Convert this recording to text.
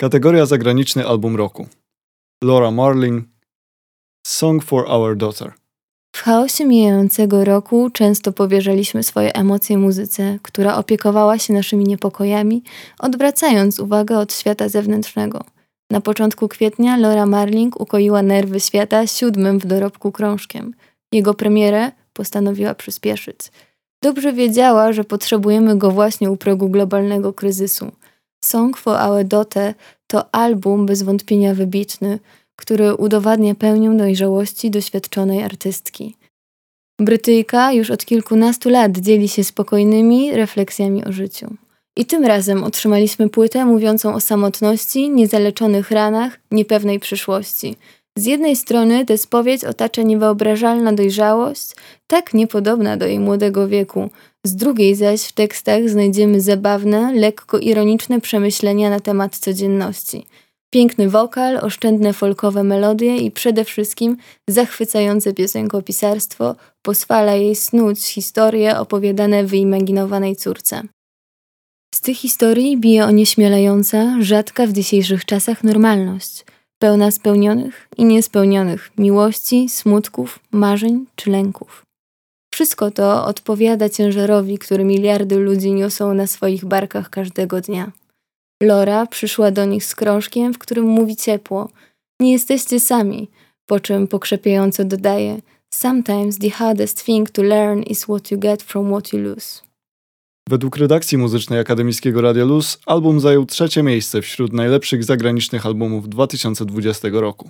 Kategoria zagraniczny album roku. Laura Marling Song for Our Daughter. W chaosie mijającego roku często powierzaliśmy swoje emocje muzyce, która opiekowała się naszymi niepokojami, odwracając uwagę od świata zewnętrznego. Na początku kwietnia Laura Marling ukoiła nerwy świata siódmym w dorobku krążkiem. Jego premierę postanowiła przyspieszyć. Dobrze wiedziała, że potrzebujemy go właśnie u progu globalnego kryzysu. Song for Our Daughter to album bez wątpienia wybitny, który udowadnia pełnię dojrzałości doświadczonej artystki. Brytyjka już od kilkunastu lat dzieli się spokojnymi refleksjami o życiu. I tym razem otrzymaliśmy płytę mówiącą o samotności, niezaleczonych ranach, niepewnej przyszłości. Z jednej strony tę spowiedź otacza niewyobrażalna dojrzałość, tak niepodobna do jej młodego wieku, z drugiej zaś w tekstach znajdziemy zabawne, lekko ironiczne przemyślenia na temat codzienności. Piękny wokal, oszczędne folkowe melodie i przede wszystkim zachwycające piosenkopisarstwo pozwala jej snuć historie opowiadane wyimaginowanej córce. Z tych historii bije onieśmielająca, rzadka w dzisiejszych czasach normalność, pełna spełnionych i niespełnionych miłości, smutków, marzeń czy lęków. Wszystko to odpowiada ciężarowi, który miliardy ludzi niosą na swoich barkach każdego dnia. Lora przyszła do nich z krążkiem, w którym mówi ciepło: Nie jesteście sami, po czym pokrzepiająco dodaje: Sometimes the hardest thing to learn is what you get from what you lose. Według redakcji muzycznej Akademickiego Radia Luz album zajął trzecie miejsce wśród najlepszych zagranicznych albumów 2020 roku.